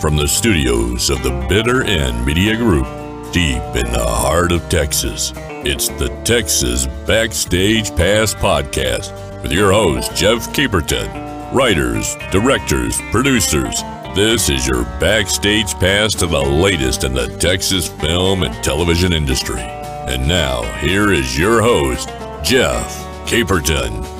From the studios of the Bitter End Media Group, deep in the heart of Texas, it's the Texas Backstage Pass Podcast with your host, Jeff Caperton. Writers, directors, producers, this is your backstage pass to the latest in the Texas film and television industry. And now, here is your host, Jeff Caperton.